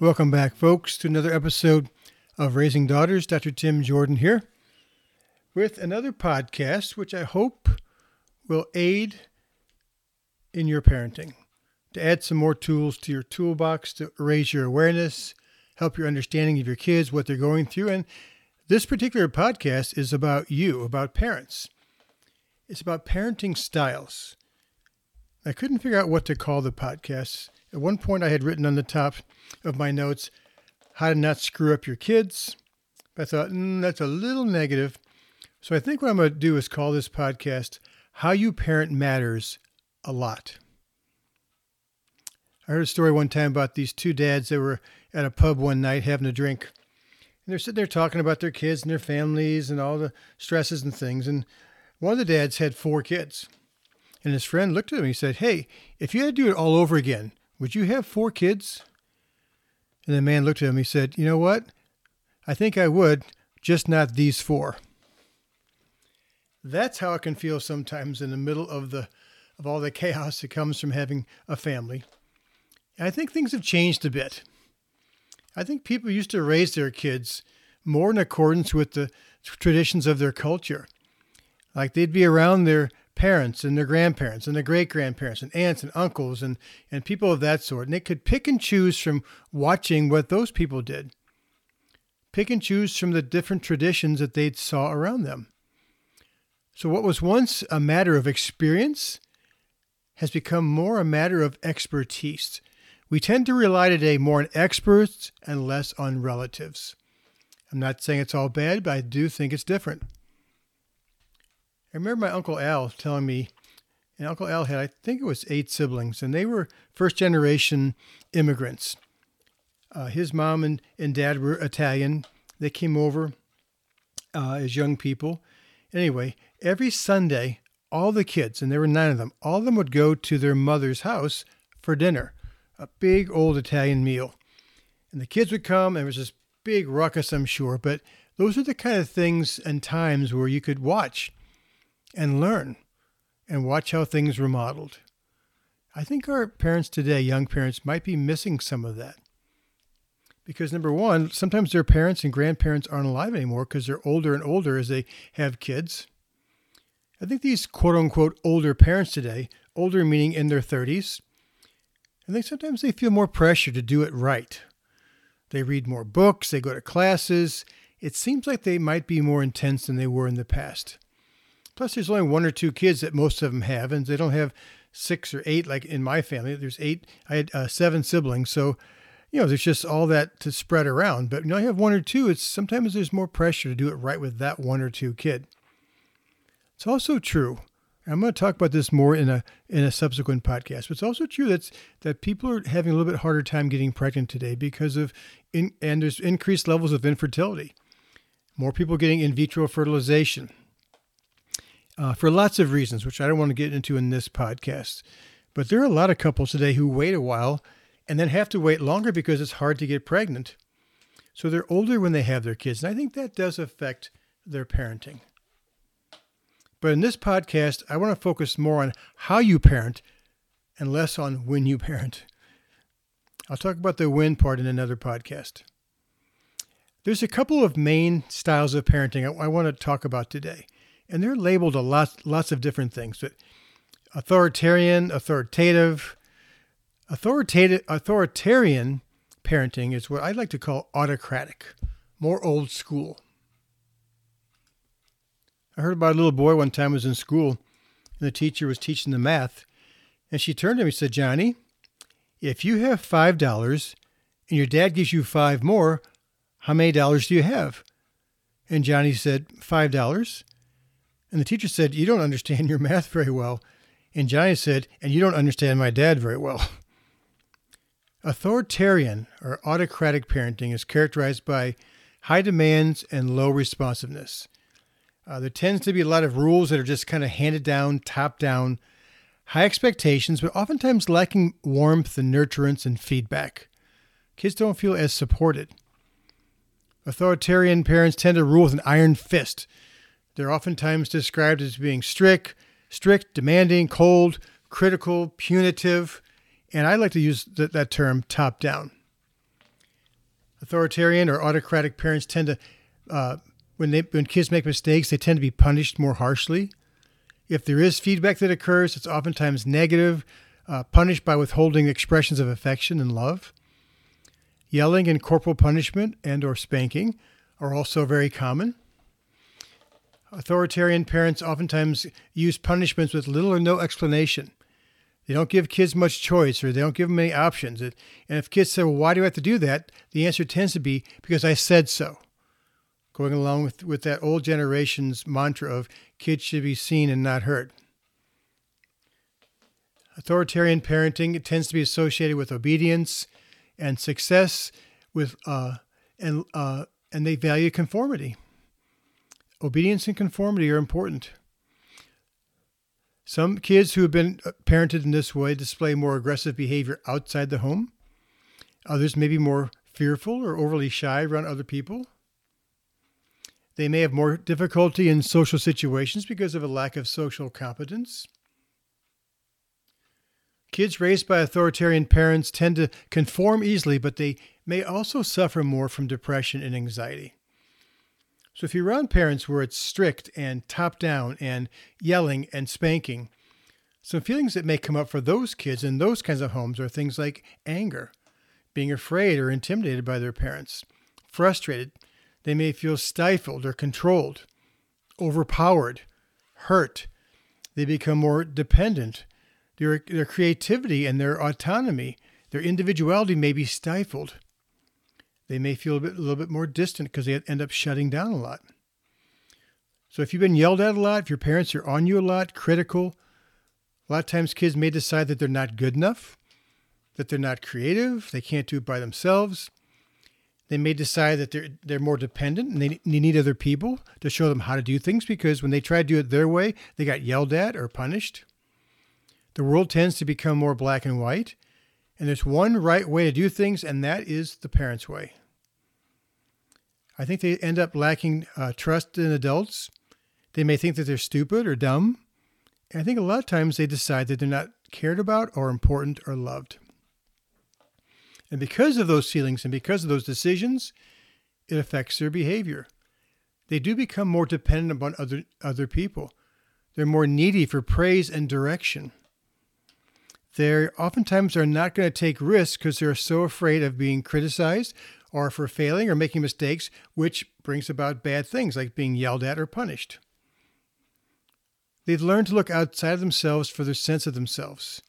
Welcome back, folks, to another episode of Raising Daughters. Dr. Tim Jordan here with another podcast, which I hope will aid in your parenting, to add some more tools to your toolbox to raise your awareness, help your understanding of your kids, what they're going through. And this particular podcast is about you, about parents. It's about parenting styles. I couldn't figure out what to call the podcast. At one point, I had written on the top of my notes how to not screw up your kids. I thought, mm, that's a little negative. So I think what I'm going to do is call this podcast How You Parent Matters a Lot. I heard a story one time about these two dads that were at a pub one night having a drink. And they're sitting there talking about their kids and their families and all the stresses and things. And one of the dads had four kids. And his friend looked at him and he said, Hey, if you had to do it all over again, would you have four kids? And the man looked at him. and He said, You know what? I think I would, just not these four. That's how it can feel sometimes in the middle of the of all the chaos that comes from having a family. And I think things have changed a bit. I think people used to raise their kids more in accordance with the traditions of their culture. Like they'd be around their parents and their grandparents and their great grandparents and aunts and uncles and, and people of that sort. And they could pick and choose from watching what those people did, pick and choose from the different traditions that they saw around them. So, what was once a matter of experience has become more a matter of expertise. We tend to rely today more on experts and less on relatives. I'm not saying it's all bad, but I do think it's different. I remember my Uncle Al telling me, and Uncle Al had, I think it was eight siblings, and they were first generation immigrants. Uh, his mom and, and dad were Italian. They came over uh, as young people. Anyway, every Sunday, all the kids, and there were nine of them, all of them would go to their mother's house for dinner, a big old Italian meal. And the kids would come, and it was this big ruckus, I'm sure, but those are the kind of things and times where you could watch and learn and watch how things were modeled. I think our parents today, young parents, might be missing some of that. Because number one, sometimes their parents and grandparents aren't alive anymore because they're older and older as they have kids. I think these quote unquote older parents today, older meaning in their 30s, I think sometimes they feel more pressure to do it right. They read more books, they go to classes. It seems like they might be more intense than they were in the past. Plus, there's only one or two kids that most of them have, and they don't have six or eight like in my family. There's eight. I had uh, seven siblings, so you know there's just all that to spread around. But you know, I have one or two. It's sometimes there's more pressure to do it right with that one or two kid. It's also true. I'm going to talk about this more in a in a subsequent podcast. But it's also true that that people are having a little bit harder time getting pregnant today because of in, and there's increased levels of infertility. More people getting in vitro fertilization uh, for lots of reasons, which I don't want to get into in this podcast. But there are a lot of couples today who wait a while and then have to wait longer because it's hard to get pregnant. So they're older when they have their kids. And I think that does affect their parenting. But in this podcast, I want to focus more on how you parent and less on when you parent. I'll talk about the when part in another podcast. There's a couple of main styles of parenting I, I want to talk about today, and they're labeled a lot, lots of different things. But authoritarian, authoritative, authoritative, authoritarian parenting is what I'd like to call autocratic, more old school. I heard about a little boy one time was in school, and the teacher was teaching the math, and she turned to him and said, "Johnny, if you have five dollars, and your dad gives you five more, how many dollars do you have?" And Johnny said, Five dollars. And the teacher said, You don't understand your math very well. And Johnny said, And you don't understand my dad very well. Authoritarian or autocratic parenting is characterized by high demands and low responsiveness. Uh, there tends to be a lot of rules that are just kind of handed down, top down, high expectations, but oftentimes lacking warmth and nurturance and feedback. Kids don't feel as supported. Authoritarian parents tend to rule with an iron fist. They're oftentimes described as being strict, strict, demanding, cold, critical, punitive, and I like to use th- that term top down. Authoritarian or autocratic parents tend to, uh, when, they, when kids make mistakes, they tend to be punished more harshly. If there is feedback that occurs, it's oftentimes negative, uh, punished by withholding expressions of affection and love. Yelling and corporal punishment and or spanking are also very common. Authoritarian parents oftentimes use punishments with little or no explanation. They don't give kids much choice or they don't give them any options. And if kids say, well, why do I have to do that? The answer tends to be because I said so. Going along with, with that old generation's mantra of kids should be seen and not heard. Authoritarian parenting tends to be associated with obedience and success with uh, and uh, and they value conformity. Obedience and conformity are important. Some kids who have been parented in this way display more aggressive behavior outside the home. Others may be more fearful or overly shy around other people. They may have more difficulty in social situations because of a lack of social competence. Kids raised by authoritarian parents tend to conform easily, but they may also suffer more from depression and anxiety. So if you're around parents where it's strict and top down and yelling and spanking, some feelings that may come up for those kids in those kinds of homes are things like anger, being afraid or intimidated by their parents, frustrated. They may feel stifled or controlled, overpowered, hurt. They become more dependent their, their creativity and their autonomy, their individuality may be stifled. They may feel a, bit, a little bit more distant because they end up shutting down a lot. So if you've been yelled at a lot, if your parents are on you a lot, critical, a lot of times kids may decide that they're not good enough, that they're not creative, they can't do it by themselves. They may decide that they're they're more dependent and they, they need other people to show them how to do things because when they try to do it their way, they got yelled at or punished. The world tends to become more black and white, and there's one right way to do things, and that is the parents' way. I think they end up lacking uh, trust in adults. They may think that they're stupid or dumb. And I think a lot of times they decide that they're not cared about or important or loved. And because of those feelings and because of those decisions, it affects their behavior. They do become more dependent upon other, other people. They're more needy for praise and direction they oftentimes are not going to take risks because they're so afraid of being criticized or for failing or making mistakes, which brings about bad things like being yelled at or punished. They've learned to look outside of themselves for their sense of themselves.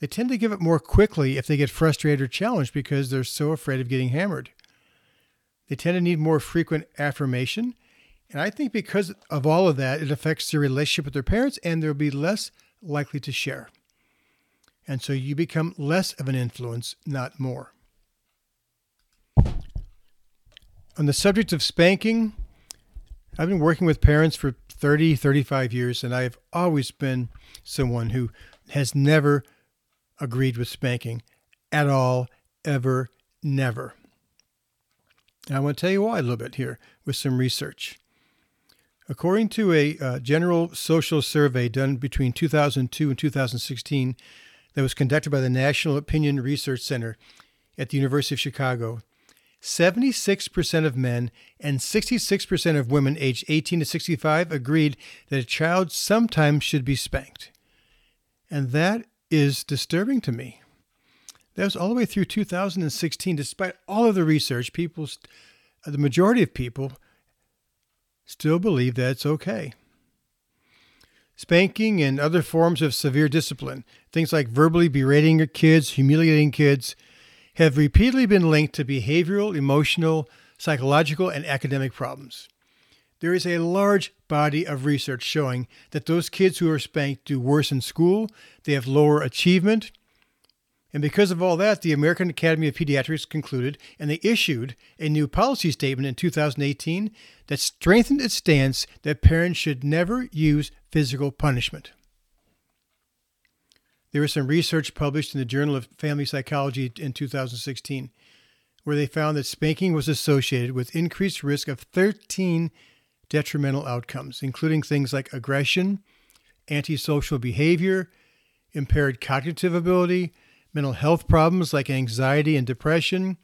They tend to give up more quickly if they get frustrated or challenged because they're so afraid of getting hammered. They tend to need more frequent affirmation. And I think because of all of that, it affects their relationship with their parents and they'll be less likely to share. And so you become less of an influence, not more. On the subject of spanking, I've been working with parents for 30, 35 years, and I've always been someone who has never agreed with spanking at all, ever, never. And I want to tell you why a little bit here with some research. According to a uh, general social survey done between 2002 and 2016, that was conducted by the National Opinion Research Center at the University of Chicago, 76% of men and 66% of women aged 18 to 65 agreed that a child sometimes should be spanked. And that is disturbing to me. That was all the way through 2016. Despite all of the research, people, the majority of people, still believe that it's okay. Spanking and other forms of severe discipline, things like verbally berating your kids, humiliating kids, have repeatedly been linked to behavioral, emotional, psychological, and academic problems. There is a large body of research showing that those kids who are spanked do worse in school, they have lower achievement. And because of all that, the American Academy of Pediatrics concluded and they issued a new policy statement in 2018 that strengthened its stance that parents should never use physical punishment. There was some research published in the Journal of Family Psychology in 2016 where they found that spanking was associated with increased risk of 13 detrimental outcomes, including things like aggression, antisocial behavior, impaired cognitive ability, mental health problems like anxiety and depression,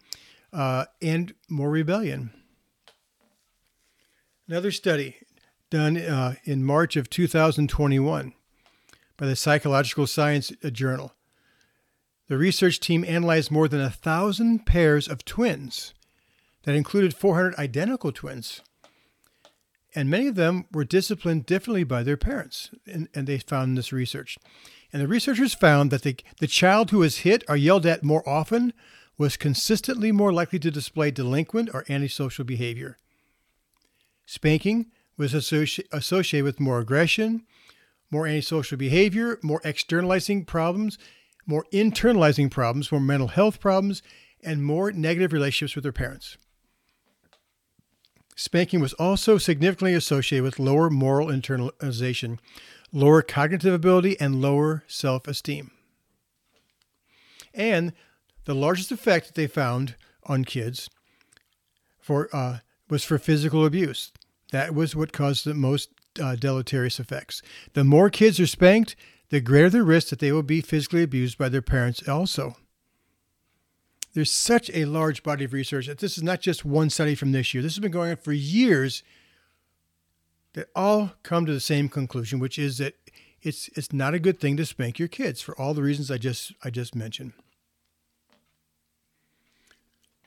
uh, and more rebellion. Another study done uh, in March of 2021 by the Psychological Science Journal. The research team analyzed more than a thousand pairs of twins that included 400 identical twins. And many of them were disciplined differently by their parents, and, and they found this research. And the researchers found that the, the child who was hit or yelled at more often was consistently more likely to display delinquent or antisocial behavior. Spanking was associ- associated with more aggression, more antisocial behavior, more externalizing problems, more internalizing problems, more mental health problems, and more negative relationships with their parents. Spanking was also significantly associated with lower moral internalization, lower cognitive ability, and lower self esteem. And the largest effect that they found on kids for uh, was for physical abuse. That was what caused the most uh, deleterious effects. The more kids are spanked, the greater the risk that they will be physically abused by their parents also. There's such a large body of research that this is not just one study from this year. This has been going on for years that all come to the same conclusion, which is that it's it's not a good thing to spank your kids for all the reasons I just I just mentioned.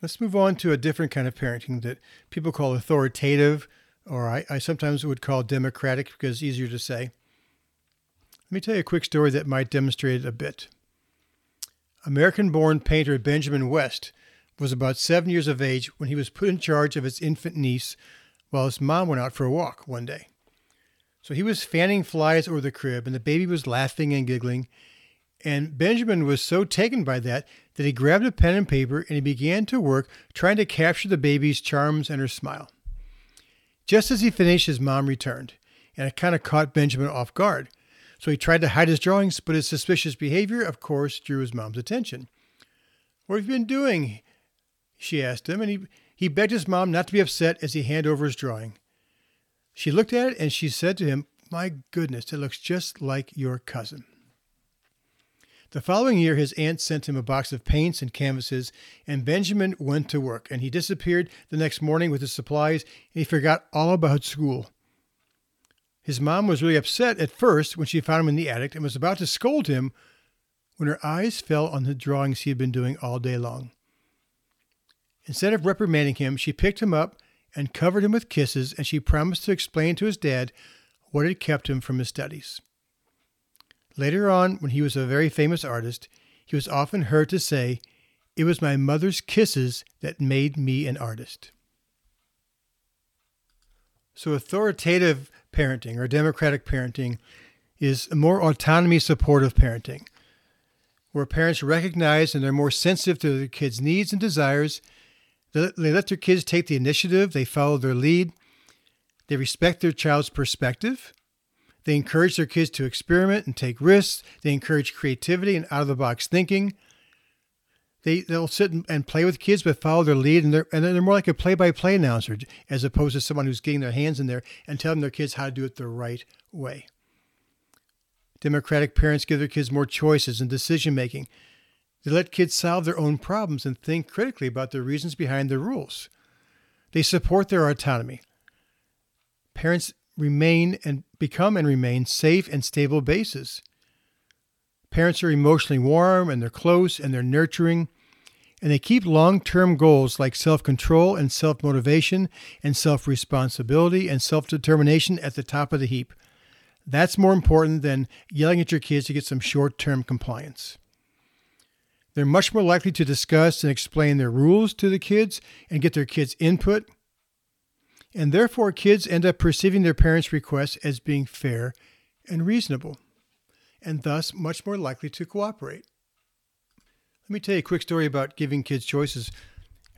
Let's move on to a different kind of parenting that people call authoritative or I, I sometimes would call democratic because it's easier to say. Let me tell you a quick story that might demonstrate it a bit. American born painter Benjamin West was about seven years of age when he was put in charge of his infant niece while his mom went out for a walk one day. So he was fanning flies over the crib, and the baby was laughing and giggling. And Benjamin was so taken by that that he grabbed a pen and paper and he began to work trying to capture the baby's charms and her smile. Just as he finished, his mom returned, and it kind of caught Benjamin off guard. So he tried to hide his drawings, but his suspicious behavior, of course, drew his mom's attention. What have you been doing? She asked him, and he, he begged his mom not to be upset as he handed over his drawing. She looked at it and she said to him, My goodness, it looks just like your cousin. The following year, his aunt sent him a box of paints and canvases, and Benjamin went to work. And he disappeared the next morning with his supplies, and he forgot all about school. His mom was really upset at first when she found him in the attic and was about to scold him when her eyes fell on the drawings he had been doing all day long. Instead of reprimanding him, she picked him up and covered him with kisses, and she promised to explain to his dad what had kept him from his studies. Later on, when he was a very famous artist, he was often heard to say, It was my mother's kisses that made me an artist. So, authoritative parenting or democratic parenting is more autonomy supportive parenting, where parents recognize and they're more sensitive to their kids' needs and desires. They let their kids take the initiative, they follow their lead, they respect their child's perspective, they encourage their kids to experiment and take risks. They encourage creativity and out of the box thinking. They, they'll sit and play with kids, but follow their lead. And they're, and they're more like a play by play announcer as opposed to someone who's getting their hands in there and telling their kids how to do it the right way. Democratic parents give their kids more choices and decision making. They let kids solve their own problems and think critically about the reasons behind the rules. They support their autonomy. Parents remain and become and remain safe and stable bases. Parents are emotionally warm and they're close and they're nurturing. And they keep long term goals like self control and self motivation and self responsibility and self determination at the top of the heap. That's more important than yelling at your kids to get some short term compliance. They're much more likely to discuss and explain their rules to the kids and get their kids' input. And therefore, kids end up perceiving their parents' requests as being fair and reasonable, and thus much more likely to cooperate. Let me tell you a quick story about giving kids choices.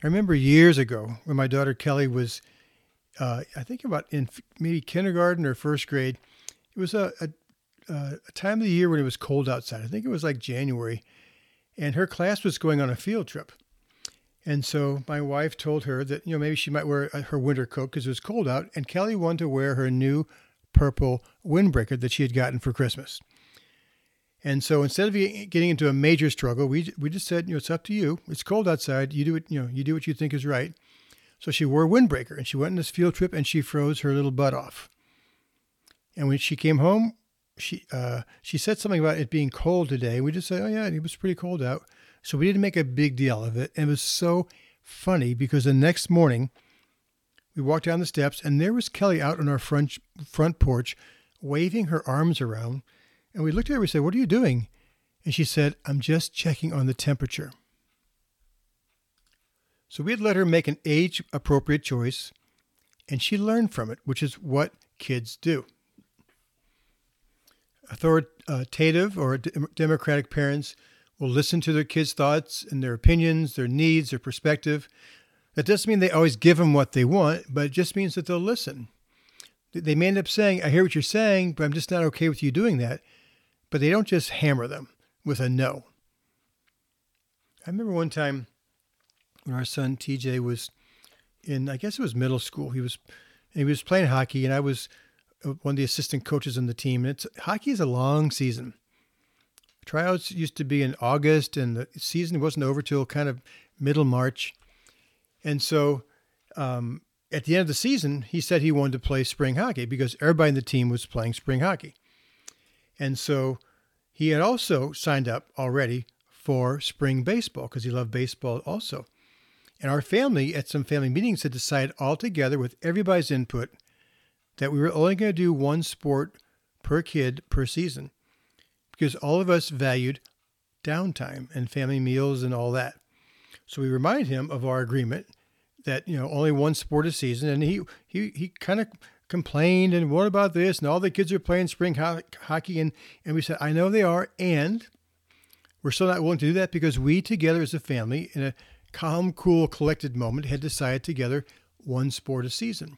I remember years ago when my daughter Kelly was, uh, I think about in maybe kindergarten or first grade. It was a, a, a time of the year when it was cold outside. I think it was like January and her class was going on a field trip. And so my wife told her that, you know, maybe she might wear uh, her winter coat because it was cold out. And Kelly wanted to wear her new purple windbreaker that she had gotten for Christmas. And so instead of getting into a major struggle, we, we just said, you know, it's up to you. It's cold outside. You do it, you know, you do what you think is right. So she wore a windbreaker and she went on this field trip and she froze her little butt off. And when she came home, she uh, she said something about it being cold today. We just said, "Oh yeah, it was pretty cold out," so we didn't make a big deal of it. And it was so funny because the next morning we walked down the steps and there was Kelly out on our front front porch, waving her arms around. And we looked at her. We said, "What are you doing?" And she said, "I'm just checking on the temperature." So we had let her make an age appropriate choice, and she learned from it, which is what kids do authoritative or democratic parents will listen to their kids' thoughts and their opinions, their needs, their perspective. That doesn't mean they always give them what they want, but it just means that they'll listen. They may end up saying, I hear what you're saying, but I'm just not okay with you doing that. But they don't just hammer them with a no. I remember one time when our son TJ was in, I guess it was middle school. He was he was playing hockey, and I was one of the assistant coaches on the team. And it's hockey is a long season. Tryouts used to be in August, and the season wasn't over till kind of middle March. And so, um, at the end of the season, he said he wanted to play spring hockey because everybody in the team was playing spring hockey. And so, he had also signed up already for spring baseball because he loved baseball also. And our family, at some family meetings, had decided all together with everybody's input that we were only going to do one sport per kid per season because all of us valued downtime and family meals and all that. So we remind him of our agreement that you know only one sport a season, and he he he kind of complained and what about this and all the kids are playing spring ho- hockey and and we said I know they are and we're still not willing to do that because we together as a family in a calm, cool, collected moment had decided together one sport a season.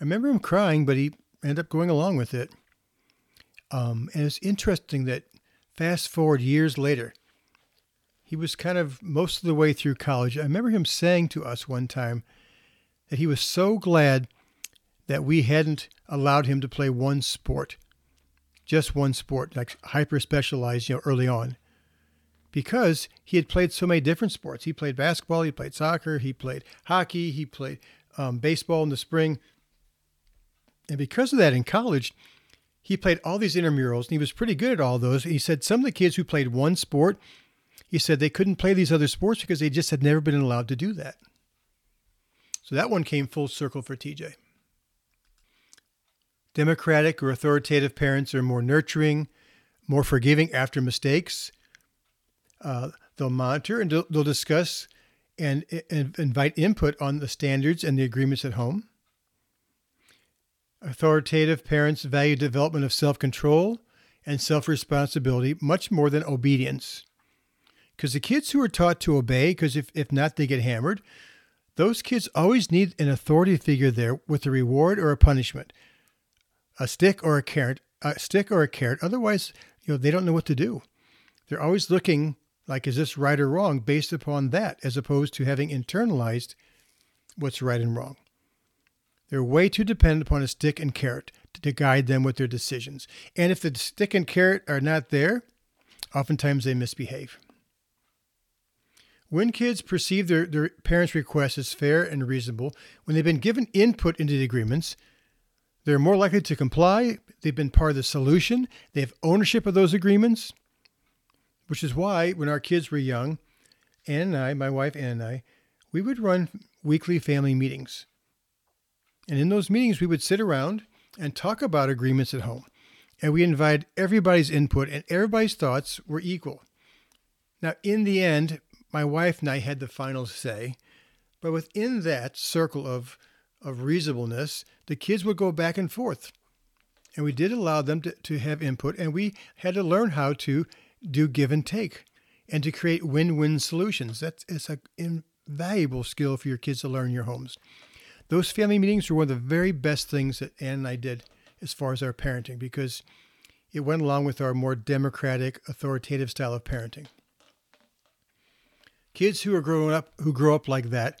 I remember him crying, but he ended up going along with it. Um, and it's interesting that fast forward years later, he was kind of most of the way through college. I remember him saying to us one time that he was so glad that we hadn't allowed him to play one sport, just one sport, like hyper specialized, you know, early on, because he had played so many different sports. He played basketball, he played soccer, he played hockey, he played um, baseball in the spring. And because of that, in college, he played all these intramurals and he was pretty good at all those. He said some of the kids who played one sport, he said they couldn't play these other sports because they just had never been allowed to do that. So that one came full circle for TJ. Democratic or authoritative parents are more nurturing, more forgiving after mistakes. Uh, they'll monitor and they'll discuss and, and invite input on the standards and the agreements at home. Authoritative parents value development of self control and self responsibility much more than obedience. Because the kids who are taught to obey, because if, if not, they get hammered, those kids always need an authority figure there with a reward or a punishment, a stick or a carrot, a stick or a carrot. Otherwise, you know, they don't know what to do. They're always looking like, is this right or wrong based upon that, as opposed to having internalized what's right and wrong. They're way too dependent upon a stick and carrot to guide them with their decisions. And if the stick and carrot are not there, oftentimes they misbehave. When kids perceive their, their parents' requests as fair and reasonable, when they've been given input into the agreements, they're more likely to comply. They've been part of the solution. They have ownership of those agreements, which is why when our kids were young, Ann and I, my wife Ann and I, we would run weekly family meetings. And in those meetings, we would sit around and talk about agreements at home. And we invited everybody's input, and everybody's thoughts were equal. Now, in the end, my wife and I had the final say, but within that circle of, of reasonableness, the kids would go back and forth. And we did allow them to, to have input, and we had to learn how to do give and take and to create win win solutions. That's it's an invaluable skill for your kids to learn in your homes. Those family meetings were one of the very best things that Ann and I did as far as our parenting because it went along with our more democratic, authoritative style of parenting. Kids who are growing up who grow up like that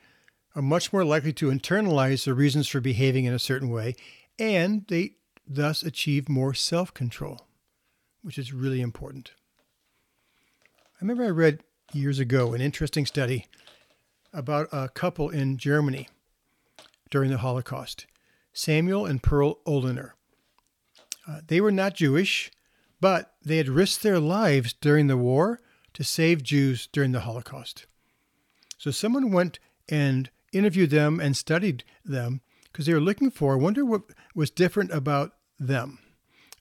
are much more likely to internalize the reasons for behaving in a certain way and they thus achieve more self-control, which is really important. I remember I read years ago an interesting study about a couple in Germany during the Holocaust, Samuel and Pearl Oliner. Uh, they were not Jewish, but they had risked their lives during the war to save Jews during the Holocaust. So someone went and interviewed them and studied them because they were looking for, I wonder what was different about them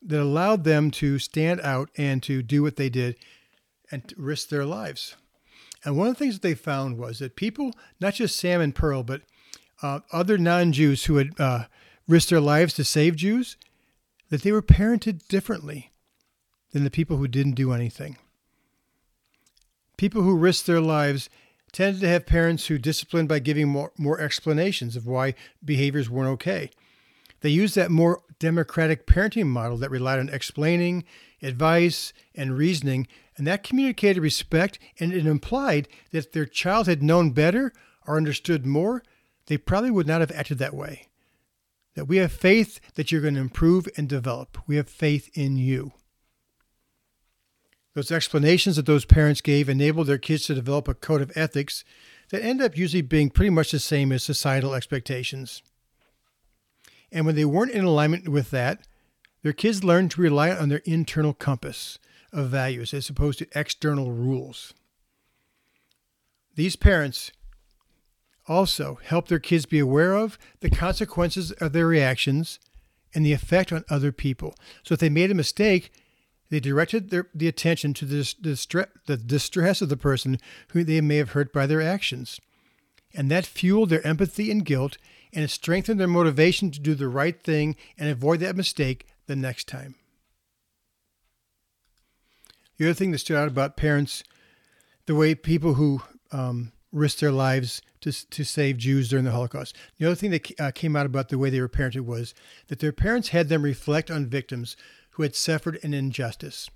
that allowed them to stand out and to do what they did and risk their lives. And one of the things that they found was that people, not just Sam and Pearl, but uh, other non Jews who had uh, risked their lives to save Jews, that they were parented differently than the people who didn't do anything. People who risked their lives tended to have parents who disciplined by giving more, more explanations of why behaviors weren't okay. They used that more democratic parenting model that relied on explaining, advice, and reasoning, and that communicated respect and it implied that their child had known better or understood more, they probably would not have acted that way. That we have faith that you're going to improve and develop. We have faith in you. Those explanations that those parents gave enabled their kids to develop a code of ethics that end up usually being pretty much the same as societal expectations. And when they weren't in alignment with that, their kids learned to rely on their internal compass of values as opposed to external rules. These parents also help their kids be aware of the consequences of their reactions and the effect on other people. So if they made a mistake, they directed their, the attention to the, distre- the distress of the person who they may have hurt by their actions. And that fueled their empathy and guilt, and it strengthened their motivation to do the right thing and avoid that mistake the next time. The other thing that stood out about parents, the way people who um, risked their lives to, to save Jews during the Holocaust. The other thing that uh, came out about the way they were parented was that their parents had them reflect on victims who had suffered an injustice.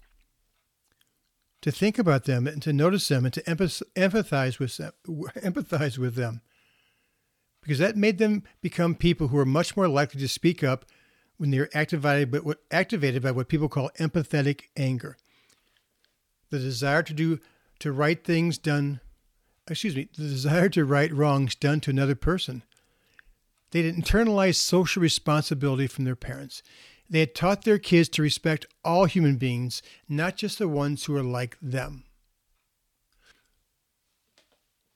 To think about them and to notice them and to empathize with them, empathize with them, because that made them become people who are much more likely to speak up when they are activated, but activated by what people call empathetic anger, the desire to do to right things done, excuse me, the desire to right wrongs done to another person. They had internalized social responsibility from their parents. They had taught their kids to respect all human beings, not just the ones who are like them.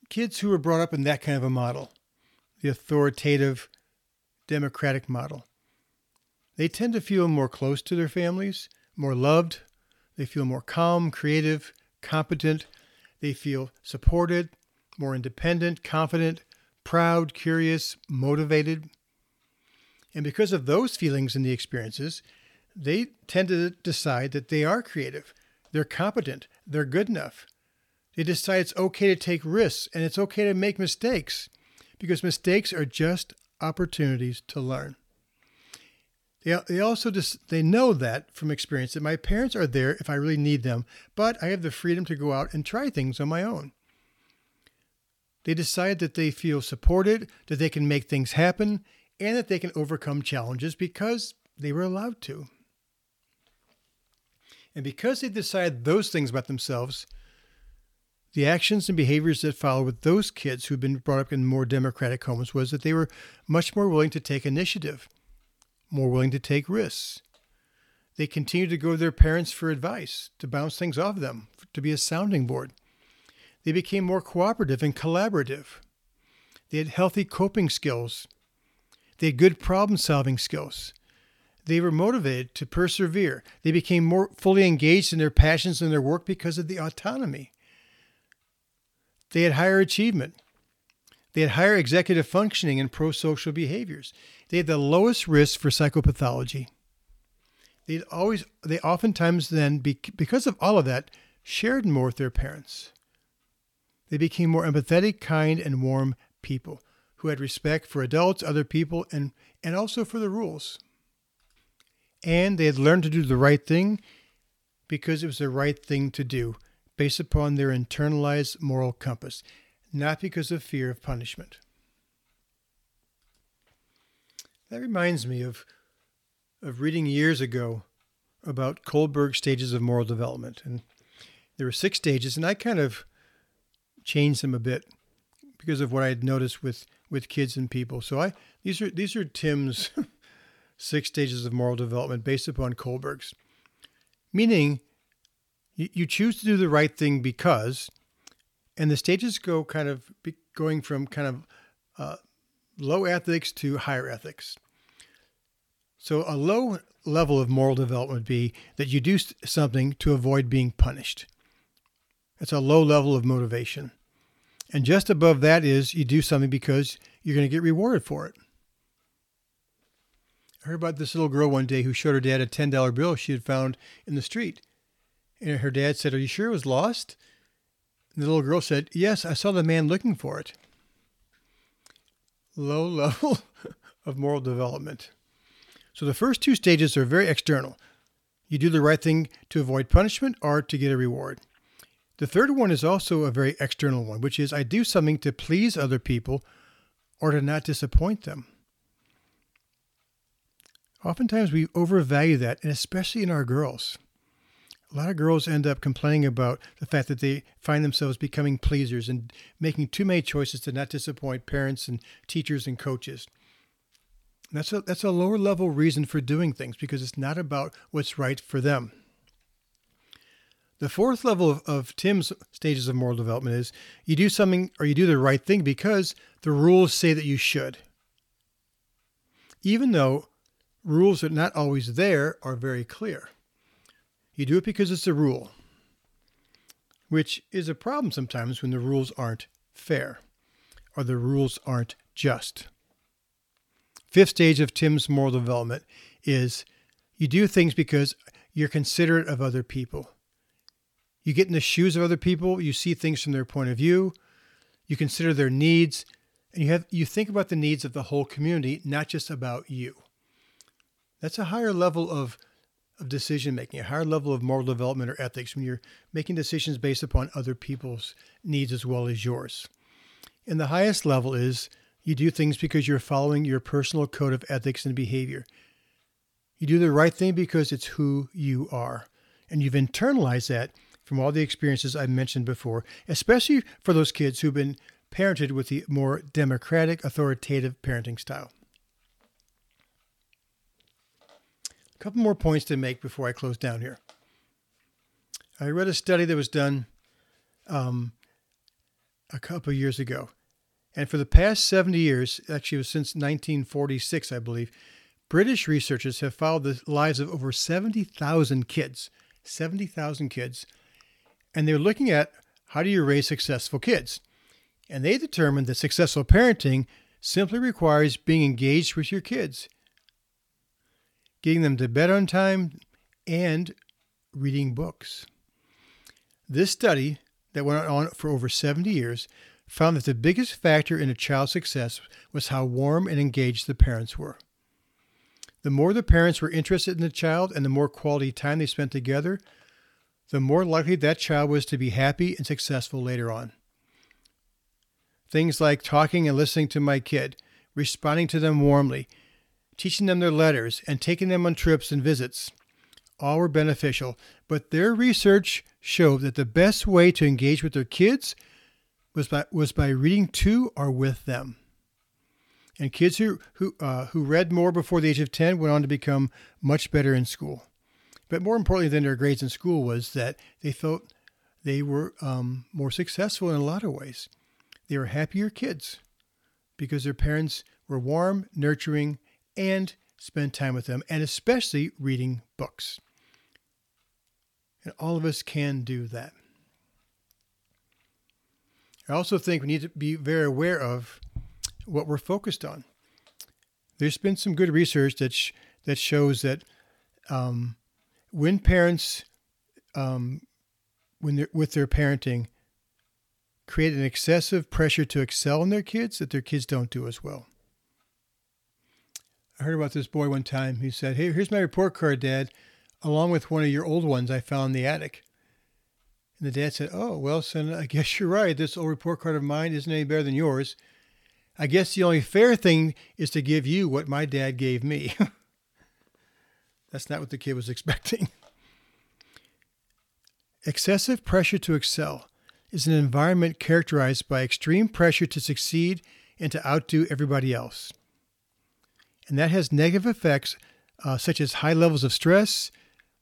Kids who were brought up in that kind of a model, the authoritative, democratic model, they tend to feel more close to their families, more loved. They feel more calm, creative, competent. They feel supported, more independent, confident, proud, curious, motivated. And because of those feelings and the experiences, they tend to decide that they are creative, they're competent, they're good enough. They decide it's okay to take risks and it's okay to make mistakes because mistakes are just opportunities to learn. They, they also just they know that from experience that my parents are there if I really need them, but I have the freedom to go out and try things on my own. They decide that they feel supported, that they can make things happen, and that they can overcome challenges because they were allowed to. And because they decide those things about themselves, the actions and behaviors that followed with those kids who'd been brought up in more democratic homes was that they were much more willing to take initiative, more willing to take risks. They continued to go to their parents for advice, to bounce things off them, to be a sounding board. They became more cooperative and collaborative. They had healthy coping skills. They had good problem solving skills. They were motivated to persevere. They became more fully engaged in their passions and their work because of the autonomy. They had higher achievement. They had higher executive functioning and pro social behaviors. They had the lowest risk for psychopathology. They always, they oftentimes then, because of all of that, shared more with their parents. They became more empathetic, kind, and warm people who had respect for adults, other people, and, and also for the rules. And they had learned to do the right thing because it was the right thing to do based upon their internalized moral compass, not because of fear of punishment. That reminds me of, of reading years ago about Kohlberg stages of moral development. And there were six stages, and I kind of changed them a bit because of what I had noticed with, with kids and people. So I these are these are Tim's six stages of moral development based upon Kohlberg's. Meaning you, you choose to do the right thing because, and the stages go kind of be, going from kind of uh, low ethics to higher ethics. So a low level of moral development would be that you do something to avoid being punished. That's a low level of motivation. And just above that is you do something because you're going to get rewarded for it. I heard about this little girl one day who showed her dad a $10 bill she had found in the street. And her dad said, Are you sure it was lost? And the little girl said, Yes, I saw the man looking for it. Low level of moral development. So the first two stages are very external. You do the right thing to avoid punishment or to get a reward. The third one is also a very external one, which is I do something to please other people or to not disappoint them. Oftentimes we overvalue that, and especially in our girls a lot of girls end up complaining about the fact that they find themselves becoming pleasers and making too many choices to not disappoint parents and teachers and coaches. that's a, that's a lower level reason for doing things because it's not about what's right for them. The fourth level of, of Tim's stages of moral development is you do something or you do the right thing because the rules say that you should. Even though rules are not always there are very clear. You do it because it's a rule, which is a problem sometimes when the rules aren't fair or the rules aren't just. Fifth stage of Tim's moral development is you do things because you're considerate of other people. You get in the shoes of other people, you see things from their point of view, you consider their needs, and you have you think about the needs of the whole community, not just about you. That's a higher level of of decision making, a higher level of moral development or ethics when you're making decisions based upon other people's needs as well as yours. And the highest level is you do things because you're following your personal code of ethics and behavior. You do the right thing because it's who you are. And you've internalized that from all the experiences I mentioned before, especially for those kids who've been parented with the more democratic, authoritative parenting style. A couple more points to make before I close down here. I read a study that was done um, a couple years ago. And for the past 70 years, actually, since 1946, I believe, British researchers have followed the lives of over 70,000 kids. 70,000 kids. And they're looking at how do you raise successful kids? And they determined that successful parenting simply requires being engaged with your kids getting them to bed on time, and reading books. This study, that went on for over 70 years, found that the biggest factor in a child's success was how warm and engaged the parents were. The more the parents were interested in the child and the more quality time they spent together, the more likely that child was to be happy and successful later on. Things like talking and listening to my kid, responding to them warmly, teaching them their letters, and taking them on trips and visits. all were beneficial, but their research showed that the best way to engage with their kids was by, was by reading to or with them. And kids who, who, uh, who read more before the age of 10 went on to become much better in school. But more importantly than their grades in school was that they felt they were um, more successful in a lot of ways. They were happier kids because their parents were warm, nurturing, and spent time with them, and especially reading books. And all of us can do that. I also think we need to be very aware of what we're focused on. There's been some good research that sh- that shows that um, when parents, um, when they're with their parenting, create an excessive pressure to excel in their kids, that their kids don't do as well. I heard about this boy one time. He said, "Hey, here's my report card, Dad, along with one of your old ones I found in the attic." And the dad said, "Oh, well, son, I guess you're right. This old report card of mine isn't any better than yours. I guess the only fair thing is to give you what my dad gave me." That's not what the kid was expecting. Excessive pressure to excel is an environment characterized by extreme pressure to succeed and to outdo everybody else and that has negative effects uh, such as high levels of stress,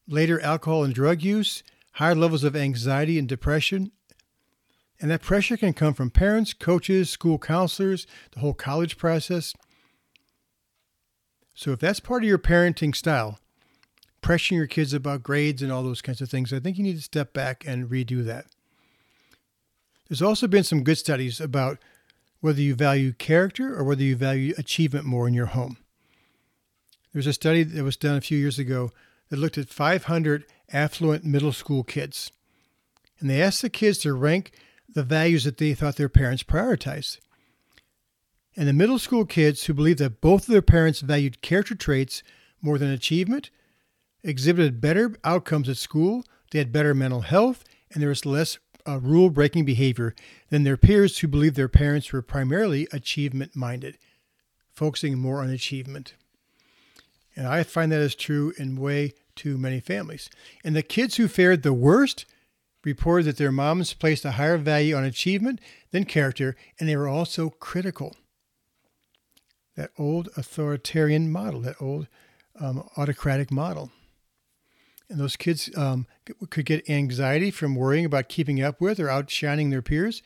later alcohol and drug use, higher levels of anxiety and depression. And that pressure can come from parents, coaches, school counselors, the whole college process. So, if that's part of your parenting style, pressuring your kids about grades and all those kinds of things, I think you need to step back and redo that. There's also been some good studies about whether you value character or whether you value achievement more in your home. There was a study that was done a few years ago that looked at 500 affluent middle school kids. And they asked the kids to rank the values that they thought their parents prioritized. And the middle school kids who believed that both of their parents valued character traits more than achievement exhibited better outcomes at school, they had better mental health, and there was less uh, rule breaking behavior than their peers who believed their parents were primarily achievement minded, focusing more on achievement. And I find that is true in way too many families. And the kids who fared the worst reported that their moms placed a higher value on achievement than character, and they were also critical. That old authoritarian model, that old um, autocratic model. And those kids um, could get anxiety from worrying about keeping up with or outshining their peers.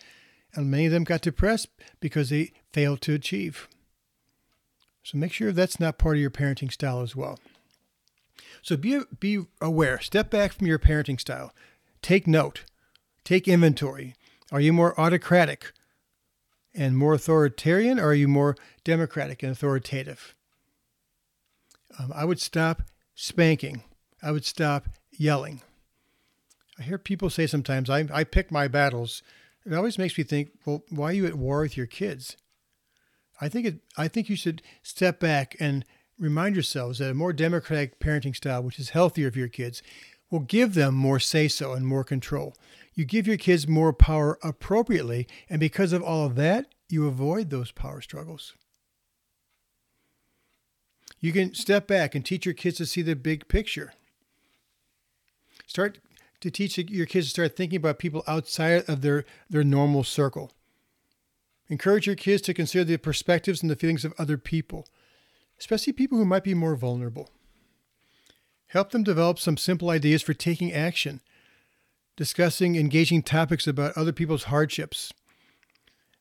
And many of them got depressed because they failed to achieve. So make sure that's not part of your parenting style as well. So be be aware. Step back from your parenting style. Take note. Take inventory. Are you more autocratic and more authoritarian, or are you more democratic and authoritative? Um, I would stop spanking. I would stop yelling. I hear people say sometimes, I, I pick my battles. It always makes me think, well, why are you at war with your kids? I think it. I think you should step back and remind yourselves that a more democratic parenting style, which is healthier for your kids, will give them more say so and more control. You give your kids more power appropriately, and because of all of that, you avoid those power struggles. You can step back and teach your kids to see the big picture. Start to teach your kids to start thinking about people outside of their, their normal circle. Encourage your kids to consider the perspectives and the feelings of other people, especially people who might be more vulnerable. Help them develop some simple ideas for taking action, discussing engaging topics about other people's hardships,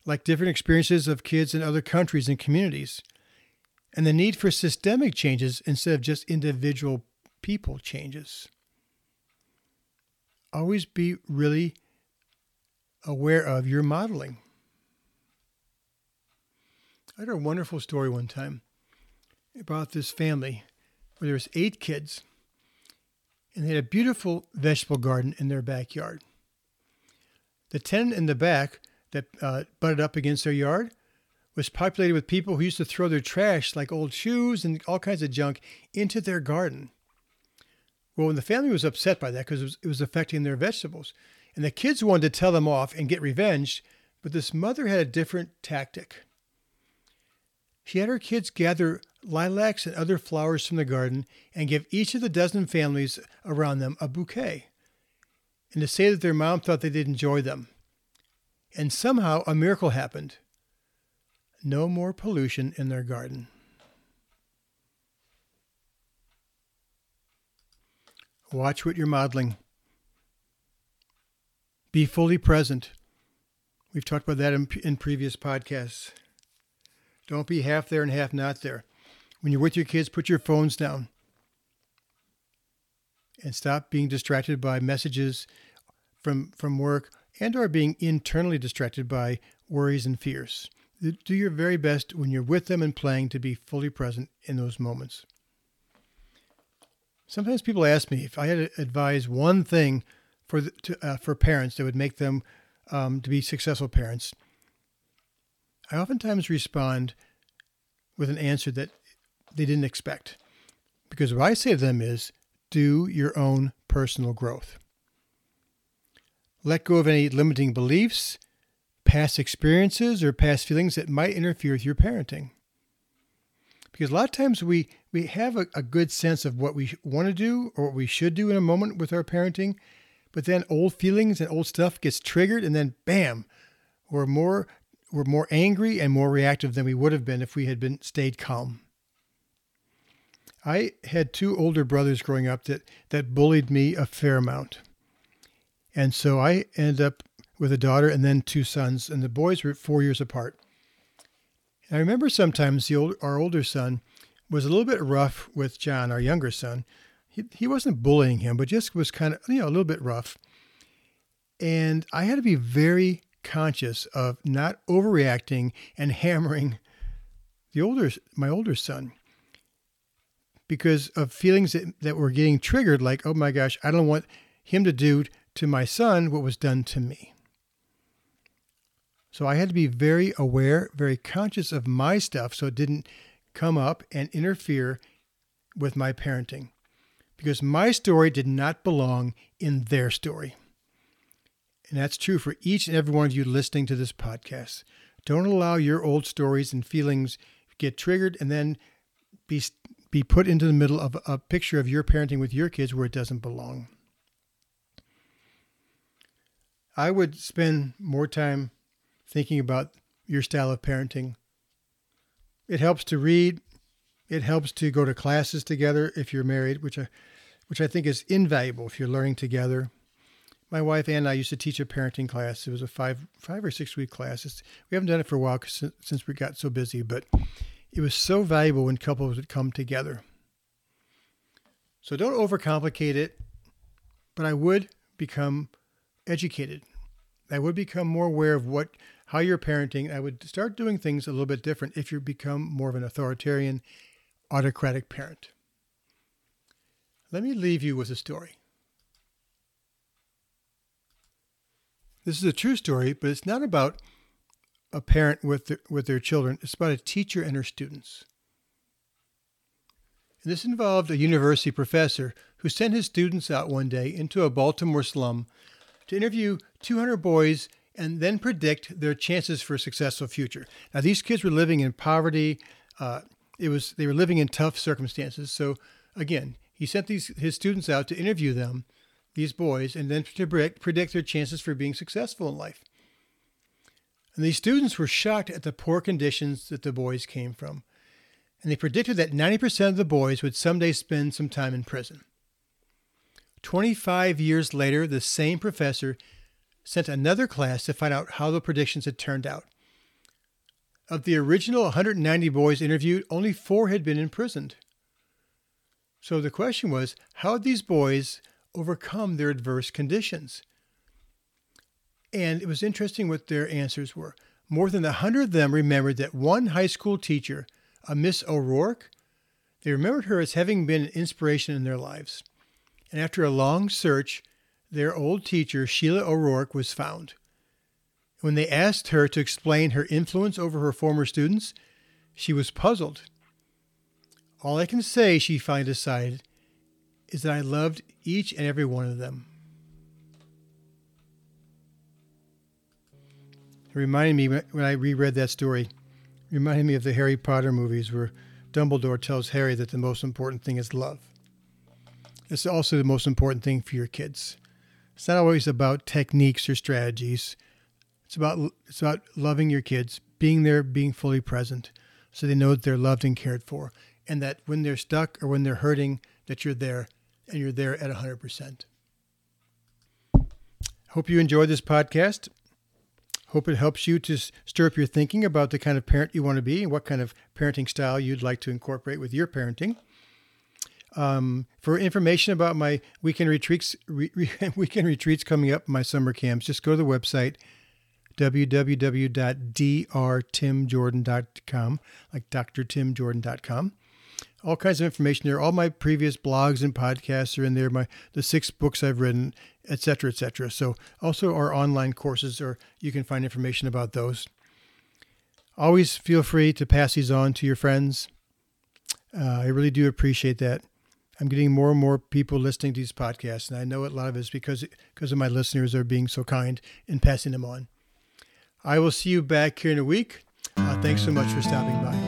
like different experiences of kids in other countries and communities, and the need for systemic changes instead of just individual people changes. Always be really aware of your modeling. I had a wonderful story one time about this family where there was eight kids and they had a beautiful vegetable garden in their backyard. The tent in the back that uh, butted up against their yard was populated with people who used to throw their trash, like old shoes and all kinds of junk, into their garden. Well, when the family was upset by that because it, it was affecting their vegetables, and the kids wanted to tell them off and get revenge, but this mother had a different tactic. She had her kids gather lilacs and other flowers from the garden and give each of the dozen families around them a bouquet, and to say that their mom thought they did enjoy them. And somehow a miracle happened. No more pollution in their garden. Watch what you're modeling. Be fully present. We've talked about that in, in previous podcasts. Don't be half there and half not there. When you're with your kids, put your phones down and stop being distracted by messages from from work and or being internally distracted by worries and fears. Do your very best when you're with them and playing to be fully present in those moments. Sometimes people ask me if I had to advise one thing for the, to, uh, for parents that would make them um, to be successful parents. I oftentimes respond with an answer that they didn't expect. Because what I say to them is do your own personal growth. Let go of any limiting beliefs, past experiences, or past feelings that might interfere with your parenting. Because a lot of times we, we have a, a good sense of what we want to do or what we should do in a moment with our parenting, but then old feelings and old stuff gets triggered, and then bam, we're more we're more angry and more reactive than we would have been if we had been stayed calm. I had two older brothers growing up that, that bullied me a fair amount. And so I ended up with a daughter and then two sons, and the boys were four years apart. I remember sometimes old, our older son was a little bit rough with John, our younger son. He, he wasn't bullying him, but just was kind of, you know, a little bit rough. And I had to be very conscious of not overreacting and hammering the older my older son because of feelings that, that were getting triggered like oh my gosh i don't want him to do to my son what was done to me so i had to be very aware very conscious of my stuff so it didn't come up and interfere with my parenting because my story did not belong in their story and that's true for each and every one of you listening to this podcast. Don't allow your old stories and feelings get triggered and then be be put into the middle of a picture of your parenting with your kids where it doesn't belong. I would spend more time thinking about your style of parenting. It helps to read. It helps to go to classes together if you're married, which I, which I think is invaluable if you're learning together my wife and I used to teach a parenting class. It was a five five or six week class. It's, we haven't done it for a while since, since we got so busy, but it was so valuable when couples would come together. So don't overcomplicate it, but I would become educated. I would become more aware of what how you're parenting. I would start doing things a little bit different if you become more of an authoritarian, autocratic parent. Let me leave you with a story. This is a true story, but it's not about a parent with with their children. It's about a teacher and her students. And this involved a university professor who sent his students out one day into a Baltimore slum to interview 200 boys and then predict their chances for a successful future. Now, these kids were living in poverty. Uh, it was they were living in tough circumstances. So, again, he sent these his students out to interview them these boys, and then to predict their chances for being successful in life. And these students were shocked at the poor conditions that the boys came from. And they predicted that 90% of the boys would someday spend some time in prison. 25 years later, the same professor sent another class to find out how the predictions had turned out. Of the original 190 boys interviewed, only four had been imprisoned. So the question was how had these boys overcome their adverse conditions. And it was interesting what their answers were. More than a hundred of them remembered that one high school teacher, a Miss O'Rourke, they remembered her as having been an inspiration in their lives. And after a long search, their old teacher, Sheila O'Rourke, was found. When they asked her to explain her influence over her former students, she was puzzled. All I can say, she finally decided, is that I loved each and every one of them. It reminded me when I reread that story, reminded me of the Harry Potter movies where Dumbledore tells Harry that the most important thing is love. It's also the most important thing for your kids. It's not always about techniques or strategies. It's about it's about loving your kids, being there, being fully present, so they know that they're loved and cared for, and that when they're stuck or when they're hurting, that you're there and you're there at 100%. Hope you enjoyed this podcast. Hope it helps you to stir up your thinking about the kind of parent you want to be and what kind of parenting style you'd like to incorporate with your parenting. Um, for information about my weekend retreats, re, re, weekend retreats coming up, my summer camps, just go to the website www.drtimjordan.com, like drtimjordan.com. All kinds of information there. All my previous blogs and podcasts are in there. My the six books I've written, etc., etc. So also our online courses, or you can find information about those. Always feel free to pass these on to your friends. Uh, I really do appreciate that. I'm getting more and more people listening to these podcasts, and I know a lot of it is because because of my listeners are being so kind in passing them on. I will see you back here in a week. Uh, thanks so much for stopping by.